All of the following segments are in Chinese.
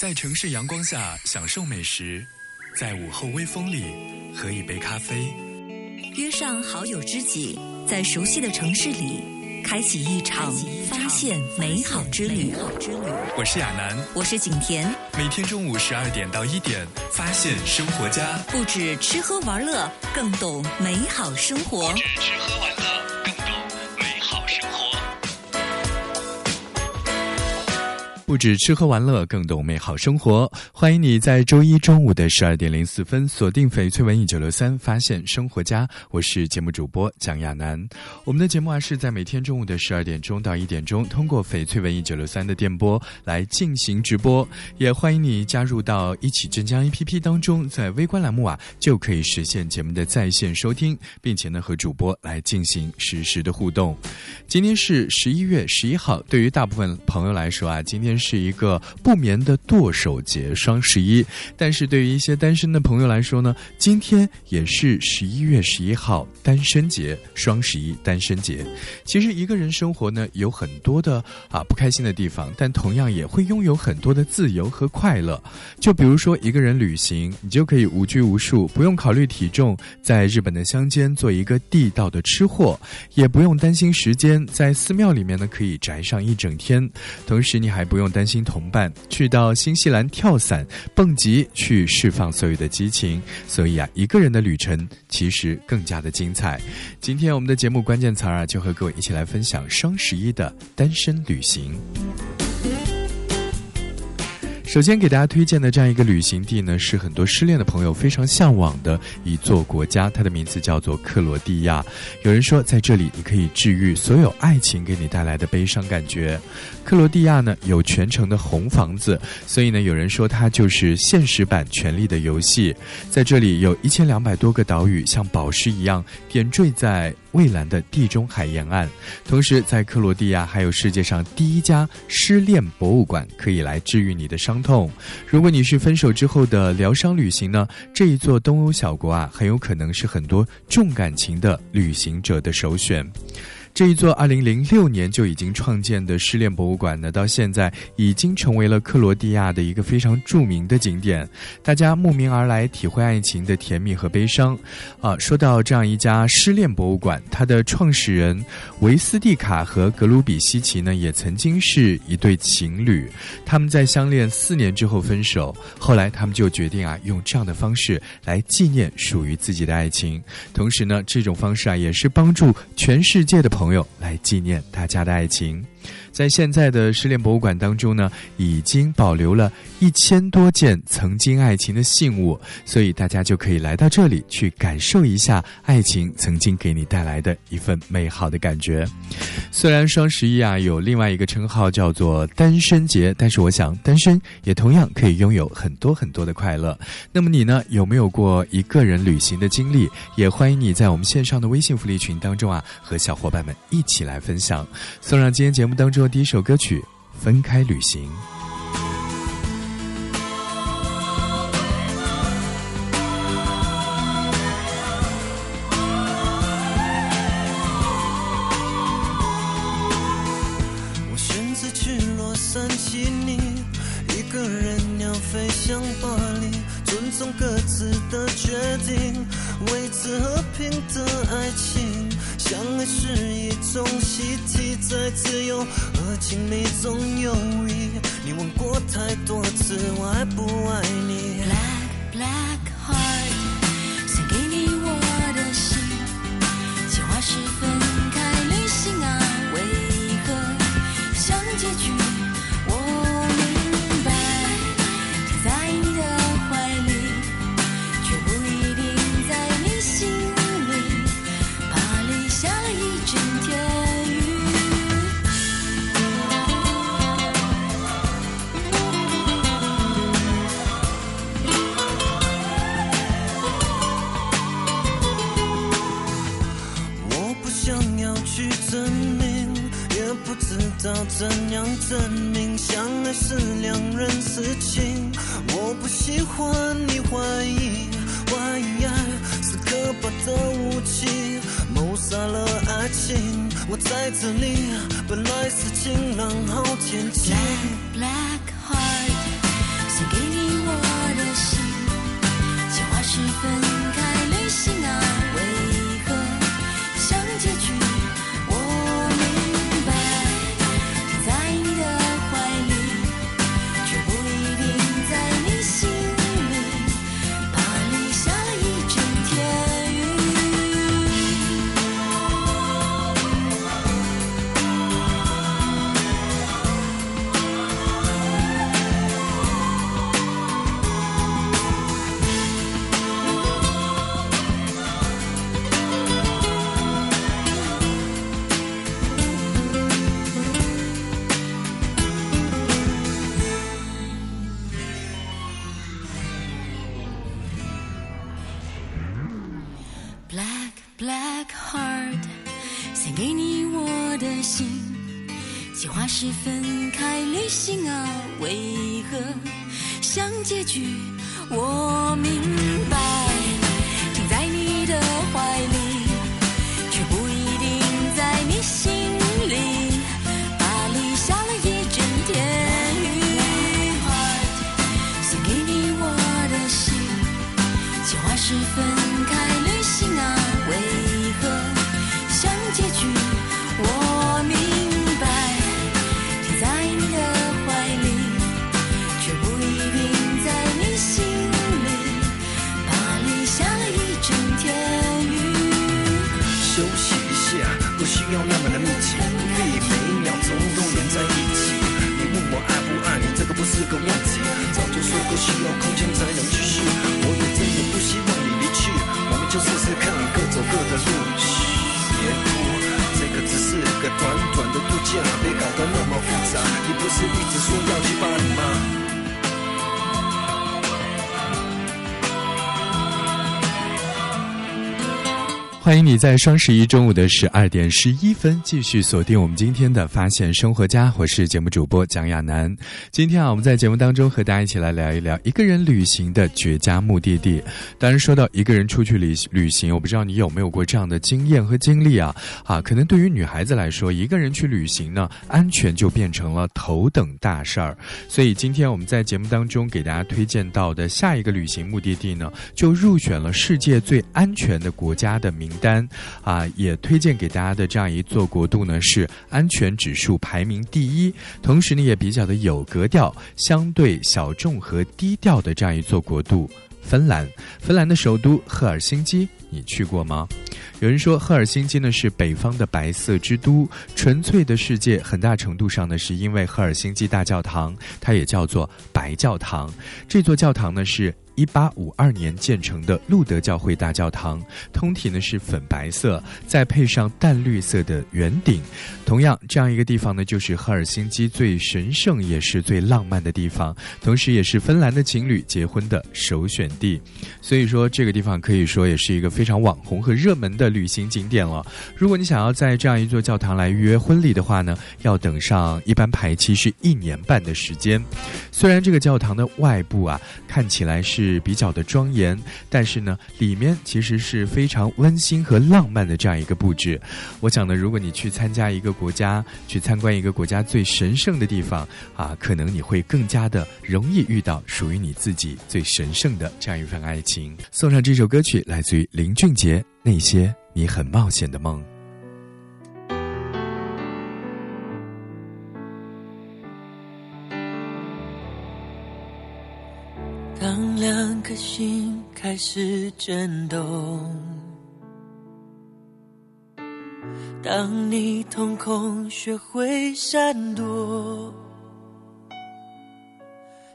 在城市阳光下享受美食，在午后微风里喝一杯咖啡，约上好友知己，在熟悉的城市里开启一场发现美好之旅。我是亚楠，我是景甜，每天中午十二点到一点，发现生活家，不止吃喝玩乐，更懂美好生活。不止吃喝玩乐，不止吃喝玩乐，更懂美好生活。欢迎你在周一中午的十二点零四分锁定翡翠文艺九六三，发现生活家。我是节目主播蒋亚楠。我们的节目啊是在每天中午的十二点钟到一点钟，通过翡翠文艺九六三的电波来进行直播。也欢迎你加入到一起镇江 APP 当中，在微观栏目啊就可以实现节目的在线收听，并且呢和主播来进行实时的互动。今天是十一月十一号，对于大部分朋友来说啊，今天是一个不眠的剁手节，双十一。但是对于一些单身的朋友来说呢，今天也是十一月十一号单身节，双十一单身节。其实一个人生活呢，有很多的啊不开心的地方，但同样也会拥有很多的自由和快乐。就比如说一个人旅行，你就可以无拘无束，不用考虑体重，在日本的乡间做一个地道的吃货，也不用担心时间，在寺庙里面呢可以宅上一整天。同时，你还不用担心同伴，去到新西兰跳伞、蹦极，去释放所有的激情。所以啊，一个人的旅程其实更加的精彩。今天我们的节目关键词啊，就和各位一起来分享双十一的单身旅行。首先给大家推荐的这样一个旅行地呢，是很多失恋的朋友非常向往的一座国家，它的名字叫做克罗地亚。有人说，在这里你可以治愈所有爱情给你带来的悲伤感觉。克罗地亚呢有全城的红房子，所以呢有人说它就是现实版《权力的游戏》。在这里有一千两百多个岛屿，像宝石一样点缀在蔚蓝的地中海沿岸。同时，在克罗地亚还有世界上第一家失恋博物馆，可以来治愈你的伤痛。如果你是分手之后的疗伤旅行呢，这一座东欧小国啊，很有可能是很多重感情的旅行者的首选。这一座2006年就已经创建的失恋博物馆呢，到现在已经成为了克罗地亚的一个非常著名的景点，大家慕名而来，体会爱情的甜蜜和悲伤。啊，说到这样一家失恋博物馆，它的创始人维斯蒂卡和格鲁比西奇呢，也曾经是一对情侣，他们在相恋四年之后分手，后来他们就决定啊，用这样的方式来纪念属于自己的爱情，同时呢，这种方式啊，也是帮助全世界的朋。朋友来纪念大家的爱情，在现在的失恋博物馆当中呢，已经保留了一千多件曾经爱情的信物，所以大家就可以来到这里去感受一下爱情曾经给你带来的一份美好的感觉。虽然双十一啊有另外一个称号叫做单身节，但是我想单身也同样可以拥有很多很多的快乐。那么你呢，有没有过一个人旅行的经历？也欢迎你在我们线上的微信福利群当中啊，和小伙伴们。一起来分享，送上今天节目当中的第一首歌曲《分开旅行》。我选择去洛杉矶，你一个人要飞向巴黎，尊重各自的决定，维持和平的爱情。相爱是一种习题，在自由和亲密中游移。你问过太多次，我爱不爱你？Black black heart，送给你我的心，情话十分不知道怎样证明相爱是两人事情我不喜欢你怀疑怀疑爱是可怕的武器谋杀了爱情我在这里本来是晴朗好天气 black heart 送给你我的心鲜花是分开 Black heart，献给你我的心。计划是分开旅行啊，为何像结局？我明白，这个问题，早就说过需要空间才能继续。我也真的不希望你离去，我们就试试看，各走各的路。嘘，别哭，这个只是个短短的度假，别搞得那么复杂。你不是一直说要去。巴黎吗？欢迎你在双十一中午的十二点十一分继续锁定我们今天的发现生活家，我是节目主播蒋亚楠。今天啊，我们在节目当中和大家一起来聊一聊一个人旅行的绝佳目的地。当然，说到一个人出去旅旅行，我不知道你有没有过这样的经验和经历啊？啊，可能对于女孩子来说，一个人去旅行呢，安全就变成了头等大事儿。所以今天我们在节目当中给大家推荐到的下一个旅行目的地呢，就入选了世界最安全的国家的名名单啊，也推荐给大家的这样一座国度呢，是安全指数排名第一，同时呢也比较的有格调，相对小众和低调的这样一座国度——芬兰。芬兰的首都赫尔辛基，你去过吗？有人说，赫尔辛基呢是北方的白色之都，纯粹的世界，很大程度上呢是因为赫尔辛基大教堂，它也叫做白教堂。这座教堂呢是。一八五二年建成的路德教会大教堂，通体呢是粉白色，再配上淡绿色的圆顶。同样，这样一个地方呢，就是赫尔辛基最神圣也是最浪漫的地方，同时也是芬兰的情侣结婚的首选地。所以说，这个地方可以说也是一个非常网红和热门的旅行景点了。如果你想要在这样一座教堂来预约婚礼的话呢，要等上一般排期是一年半的时间。虽然这个教堂的外部啊看起来是是比较的庄严，但是呢，里面其实是非常温馨和浪漫的这样一个布置。我想呢，如果你去参加一个国家，去参观一个国家最神圣的地方啊，可能你会更加的容易遇到属于你自己最神圣的这样一份爱情。送上这首歌曲，来自于林俊杰，《那些你很冒险的梦》。心开始震动，当你瞳孔学会闪躲，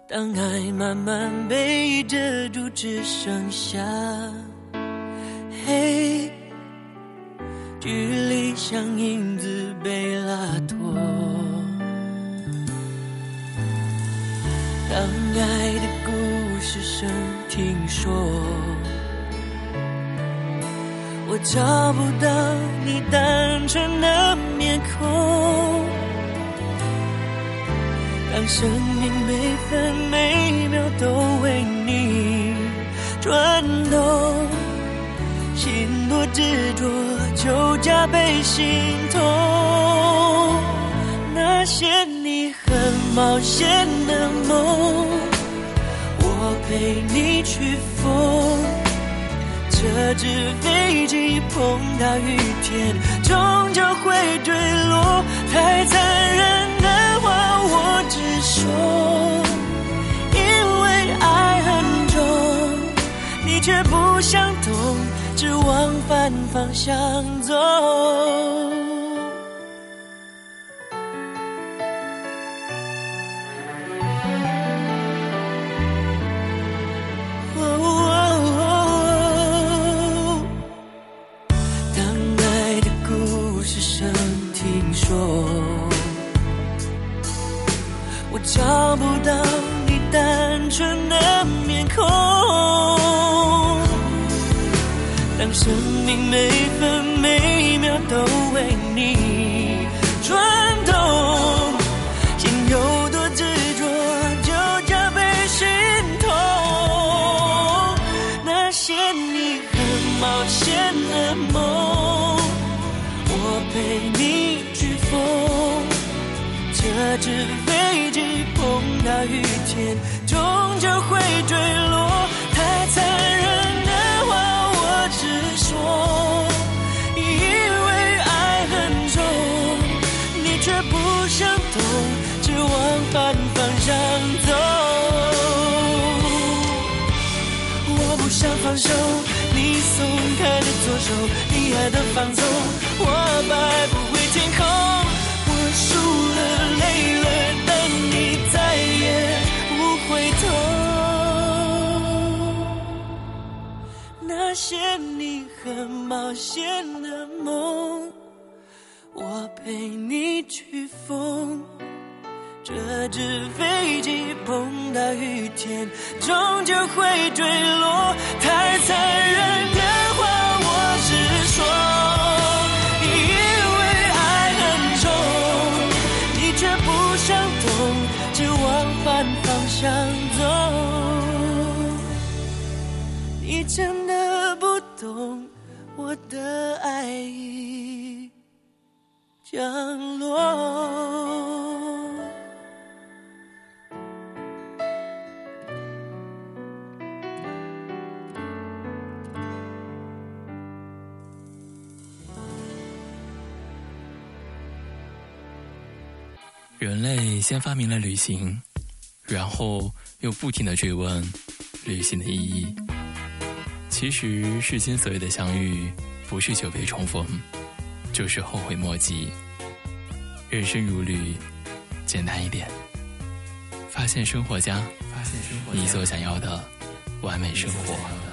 当爱慢慢被遮住，只剩下黑，距离像影子被拉脱。当爱的故事声听说，我找不到你单纯的面孔。当生命每分每秒都为你转动，心多执着就加倍心痛。那些你很冒险的梦，陪你去疯。这只飞机碰到雨天，终究会坠落。太残忍的话我直说，因为爱很重，你却不想懂，只往反方向走。手，你松开的左手，你爱的放纵，我摆不回天空。我输了，累了，但你再也不回头。那些你很冒险的梦，我陪你去疯。这只飞机碰到雨天，终究会坠落。太残忍的话，我直说，因为爱很重，你却不想懂，只往反方向走。你真的不懂我的爱已降落。人类先发明了旅行，然后又不停的追问旅行的意义。其实世间所有的相遇，不是久别重逢，就是后悔莫及。人生如旅，简单一点。发现生活家，发现生活，你所想要的完美生活。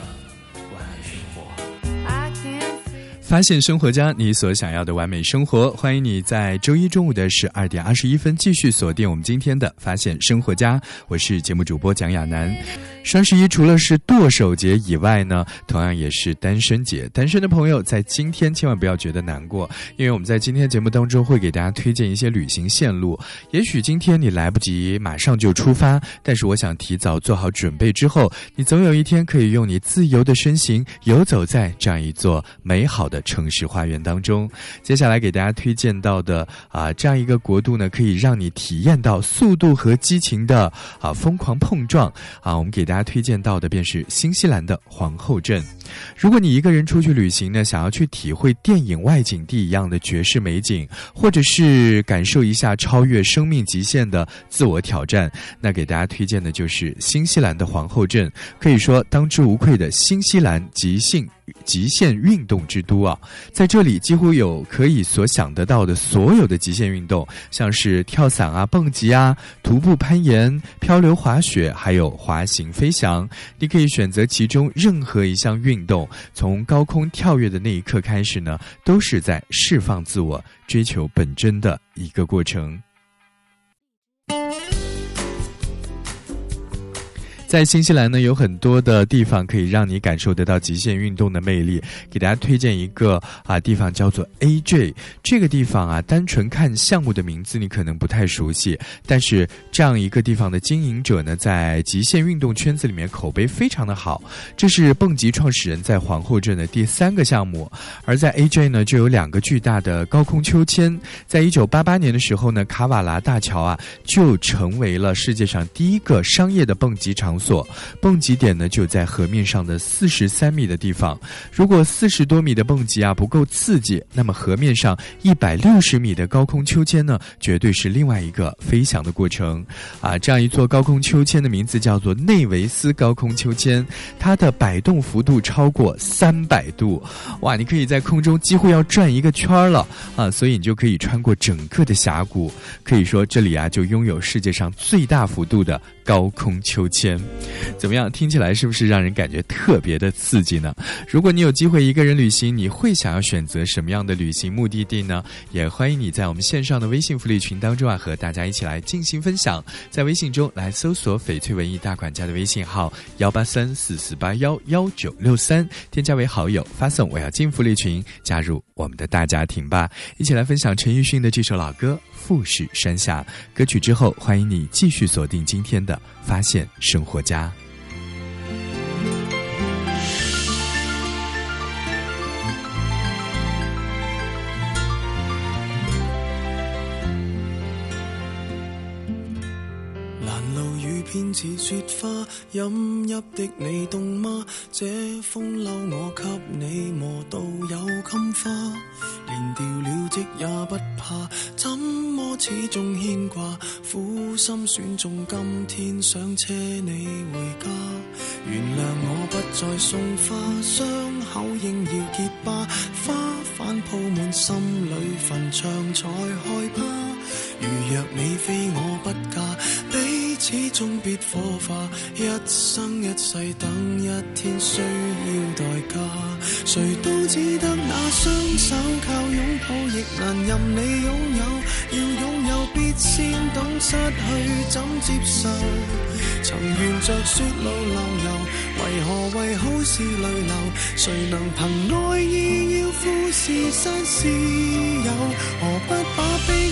发现生活家，你所想要的完美生活。欢迎你在周一中午的十二点二十一分继续锁定我们今天的发现生活家，我是节目主播蒋亚楠。双十一除了是剁手节以外呢，同样也是单身节。单身的朋友在今天千万不要觉得难过，因为我们在今天节目当中会给大家推荐一些旅行线路。也许今天你来不及马上就出发，但是我想提早做好准备之后，你总有一天可以用你自由的身形游走在这样一座美好的城市花园当中。接下来给大家推荐到的啊，这样一个国度呢，可以让你体验到速度和激情的啊疯狂碰撞啊。我们给大家推荐到的便是新西兰的皇后镇。如果你一个人出去旅行呢，想要去体会电影外景地一样的绝世美景，或者是感受一下超越生命极限的自我挑战，那给大家推荐的就是新西兰的皇后镇，可以说当之无愧的新西兰极限极限运动之都啊！在这里几乎有可以所想得到的所有的极限运动，像是跳伞啊、蹦极啊、徒步攀岩、漂流滑雪，还有滑行飞翔。你可以选择其中任何一项运动，从高空跳跃的那一刻开始呢，都是在释放自我、追求本真的一个过程。在新西兰呢，有很多的地方可以让你感受得到极限运动的魅力。给大家推荐一个啊地方，叫做 AJ。这个地方啊，单纯看项目的名字，你可能不太熟悉。但是这样一个地方的经营者呢，在极限运动圈子里面口碑非常的好。这是蹦极创始人在皇后镇的第三个项目。而在 AJ 呢，就有两个巨大的高空秋千。在一九八八年的时候呢，卡瓦拉大桥啊，就成为了世界上第一个商业的蹦极场所。蹦极点呢就在河面上的四十三米的地方。如果四十多米的蹦极啊不够刺激，那么河面上一百六十米的高空秋千呢，绝对是另外一个飞翔的过程啊！这样一座高空秋千的名字叫做内维斯高空秋千，它的摆动幅度超过三百度，哇！你可以在空中几乎要转一个圈儿了啊！所以你就可以穿过整个的峡谷。可以说这里啊就拥有世界上最大幅度的高空秋千，怎么样？听起来是不是让人感觉特别的刺激呢？如果你有机会一个人旅行，你会想要选择什么样的旅行目的地呢？也欢迎你在我们线上的微信福利群当中啊，和大家一起来进行分享。在微信中来搜索“翡翠文艺大管家”的微信号幺八三四四八幺幺九六三，添加为好友，发送“我要进福利群”，加入我们的大家庭吧！一起来分享陈奕迅的这首老歌。富士山下歌曲之后，欢迎你继续锁定今天的发现生活家。难路雨偏似雪花，饮泣的你冻吗？这风褸我给你磨到有襟花，连掉了职也不怕，怎始终牵挂？苦心选中今天想车你回家，原谅我不再送花，伤口应要结疤，花瓣铺满心里坟场才害怕。如若你非我不嫁。始终必火化，一生一世等一天需要代价。谁都只得那双手靠拥抱，亦难任你拥有。要拥有，必先懂失去怎接受。曾沿着雪路流游，为何为好事泪流？谁能凭爱意要富士山私有？何不把悲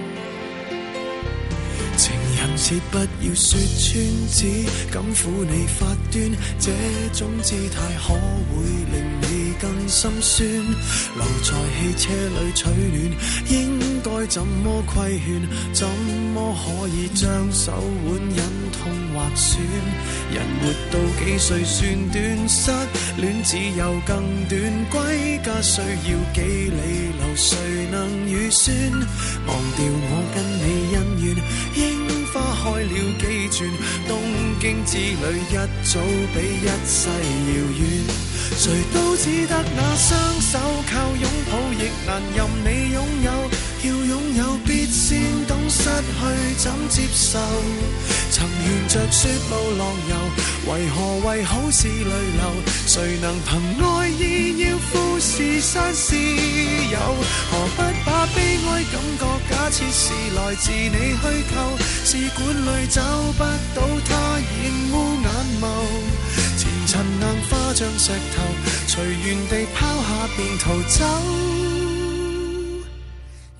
情人节不要说穿，只敢抚你发端，这种姿态可会令你更心酸？留在汽车里取暖，应该怎么规劝？怎么可以将手腕忍痛？划算，人活到几岁算短？失恋只有更短，归家需要几里路，谁能预算？忘掉我跟你恩怨，开了几转，东京之旅一早比一世遥远。谁都只得那双手靠拥抱，亦难任你拥有。要拥有，必先懂失去怎接受。曾沿着雪路浪游，为何为好事泪流？谁能凭爱意要富士山私有？何不把悲哀感觉假设是来自你虚构？试管里找不到它，染污眼眸。前尘硬化像石头，随缘地抛下便逃走。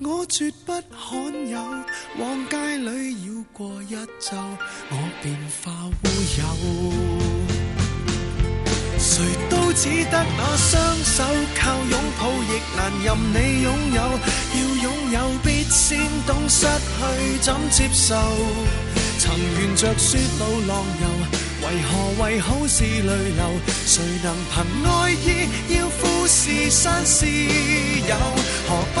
我绝不罕有，往街里绕过一周，我便化乌有。谁都只得那双手靠拥抱，亦难任你拥有。要拥有，必先懂失去怎接受。曾沿着雪路浪游，为何为好事泪流？谁能凭爱意要富士山私有？何不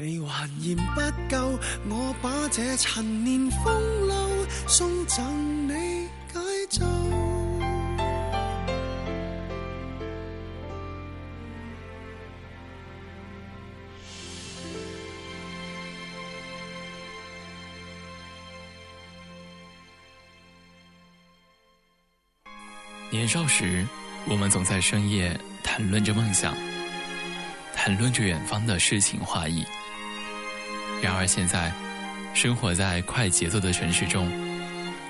你还嫌不够，我把这陈年风流送赠你解咒。年少时，我们总在深夜谈论着梦想，谈论着远方的诗情画意。然而现在，生活在快节奏的城市中，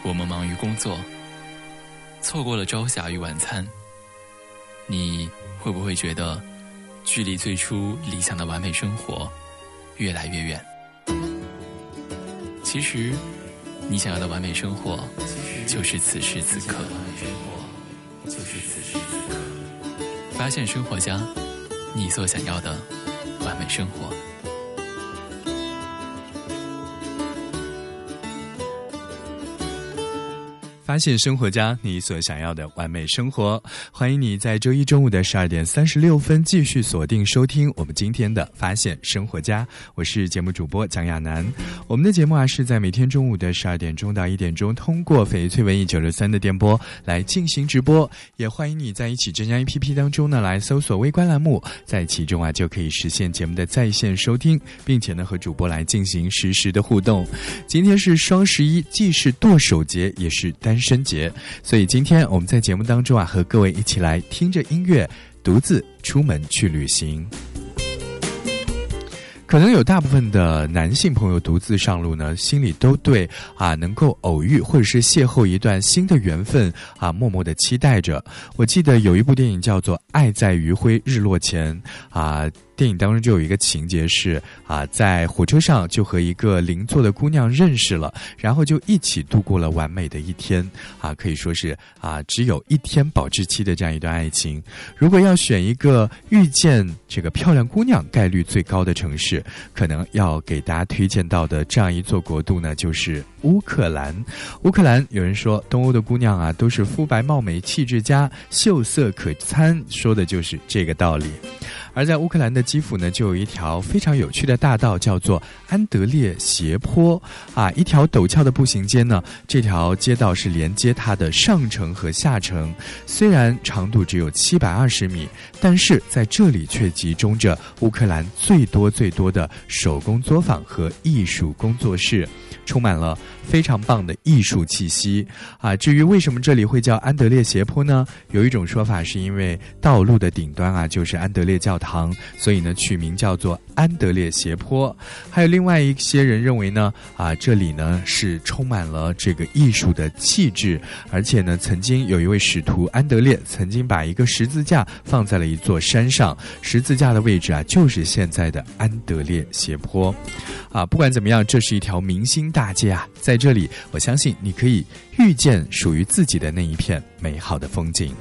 我们忙于工作，错过了朝霞与晚餐。你会不会觉得，距离最初理想的完美生活，越来越远。其实，你想要的完美生活，就是此时此刻。就是此时此刻。发现生活家，你所想要的完美生活。发现生活家，你所想要的完美生活。欢迎你在周一中午的十二点三十六分继续锁定收听我们今天的发现生活家。我是节目主播蒋亚楠。我们的节目啊是在每天中午的十二点钟到一点钟，通过翡翠文艺九六三的电波来进行直播。也欢迎你在一起浙江 APP 当中呢来搜索微观栏目，在其中啊就可以实现节目的在线收听，并且呢和主播来进行实时的互动。今天是双十一，既是剁手节，也是单。生节，所以今天我们在节目当中啊，和各位一起来听着音乐，独自出门去旅行。可能有大部分的男性朋友独自上路呢，心里都对啊能够偶遇或者是邂逅一段新的缘分啊，默默的期待着。我记得有一部电影叫做《爱在余晖日落前》啊。电影当中就有一个情节是啊，在火车上就和一个邻座的姑娘认识了，然后就一起度过了完美的一天啊，可以说是啊只有一天保质期的这样一段爱情。如果要选一个遇见这个漂亮姑娘概率最高的城市，可能要给大家推荐到的这样一座国度呢，就是乌克兰。乌克兰有人说东欧的姑娘啊都是肤白貌美、气质佳、秀色可餐，说的就是这个道理。而在乌克兰的基辅呢，就有一条非常有趣的大道，叫做安德烈斜坡啊，一条陡峭的步行街呢。这条街道是连接它的上城和下城，虽然长度只有七百二十米，但是在这里却集中着乌克兰最多最多的手工作坊和艺术工作室，充满了。非常棒的艺术气息啊！至于为什么这里会叫安德烈斜坡呢？有一种说法是因为道路的顶端啊就是安德烈教堂，所以呢取名叫做安德烈斜坡。还有另外一些人认为呢啊这里呢是充满了这个艺术的气质，而且呢曾经有一位使徒安德烈曾经把一个十字架放在了一座山上，十字架的位置啊就是现在的安德烈斜坡。啊，不管怎么样，这是一条明星大街啊，在这里，我相信你可以遇见属于自己的那一片美好的风景。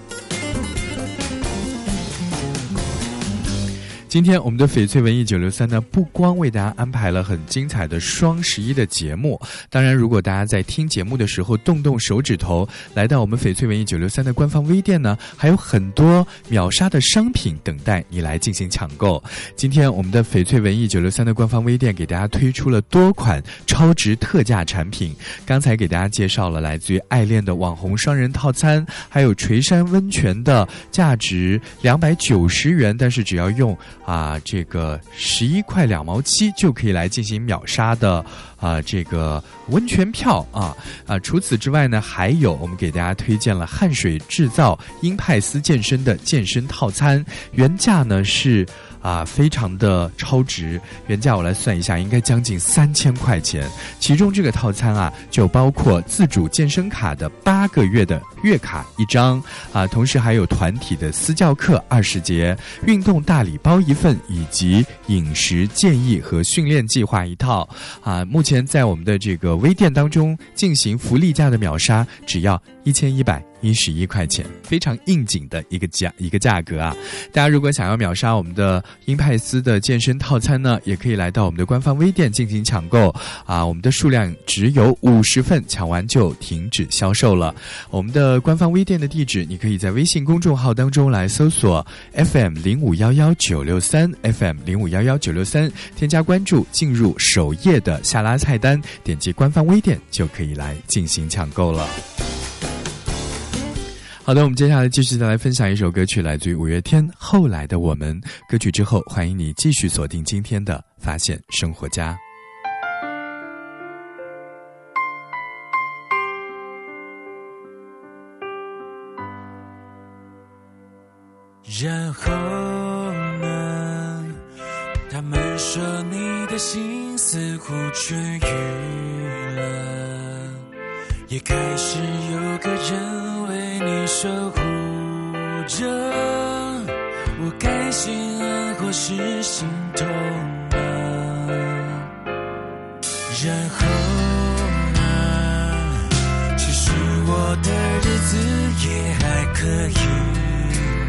今天我们的翡翠文艺九六三呢，不光为大家安排了很精彩的双十一的节目，当然，如果大家在听节目的时候动动手指头，来到我们翡翠文艺九六三的官方微店呢，还有很多秒杀的商品等待你来进行抢购。今天我们的翡翠文艺九六三的官方微店给大家推出了多款超值特价产品，刚才给大家介绍了来自于爱恋的网红双人套餐，还有垂山温泉的价值两百九十元，但是只要用。啊，这个十一块两毛七就可以来进行秒杀的啊，这个温泉票啊啊！除此之外呢，还有我们给大家推荐了汗水制造英派斯健身的健身套餐，原价呢是。啊，非常的超值，原价我来算一下，应该将近三千块钱。其中这个套餐啊，就包括自主健身卡的八个月的月卡一张，啊，同时还有团体的私教课二十节，运动大礼包一份，以及饮食建议和训练计划一套。啊，目前在我们的这个微店当中进行福利价的秒杀，只要一千一百。一十一块钱，非常应景的一个价一个价格啊！大家如果想要秒杀我们的英派斯的健身套餐呢，也可以来到我们的官方微店进行抢购啊！我们的数量只有五十份，抢完就停止销售了。我们的官方微店的地址，你可以在微信公众号当中来搜索 FM 零五幺幺九六三 FM 零五幺幺九六三，添加关注，进入首页的下拉菜单，点击官方微店就可以来进行抢购了。好的，我们接下来继续再来分享一首歌曲，来自于五月天《后来的我们》。歌曲之后，欢迎你继续锁定今天的《发现生活家》。然后呢？他们说你的心似乎痊愈了，也开始有个人。你守护着我，该心安或是心痛呢？然后呢？其实我的日子也还可以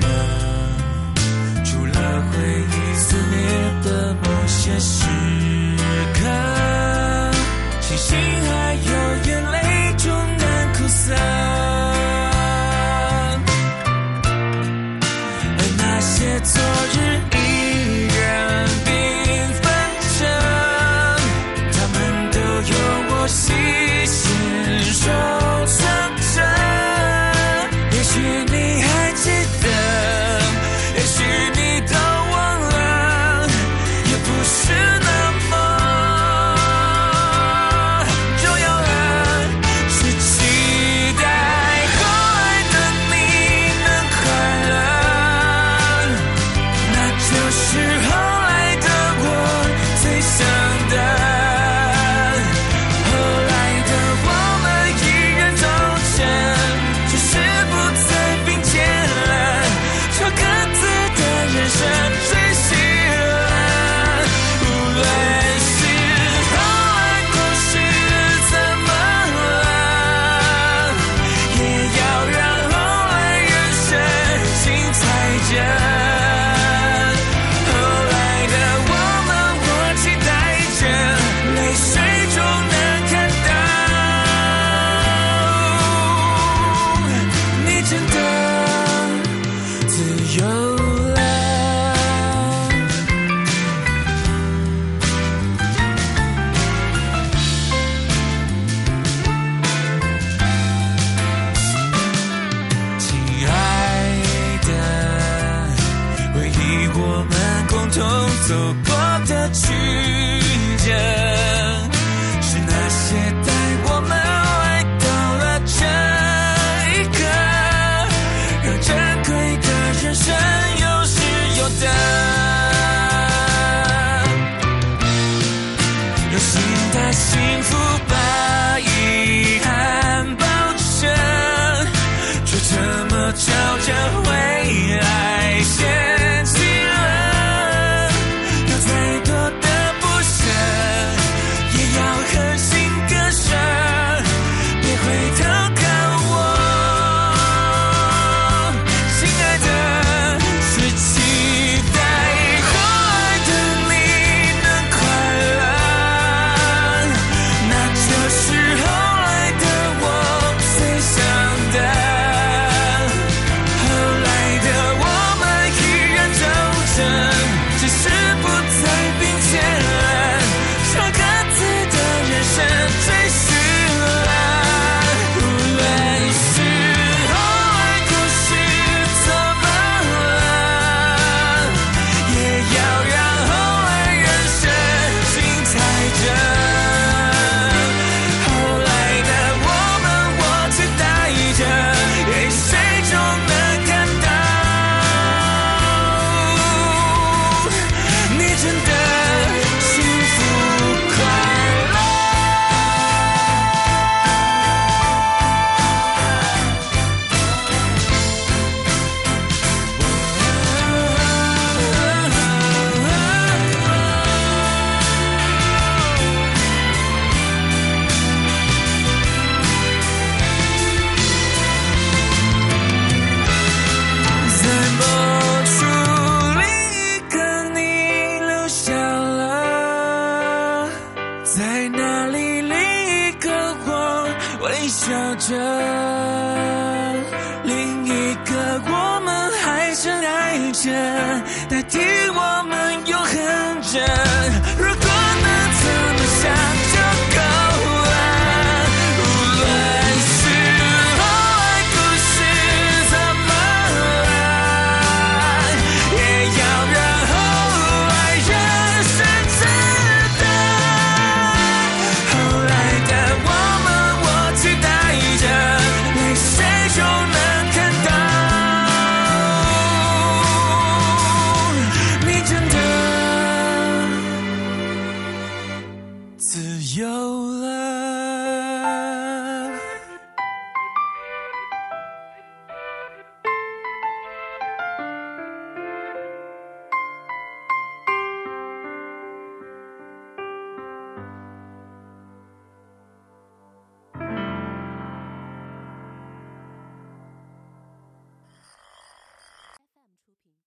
吗？除了回忆撕裂的某些时刻。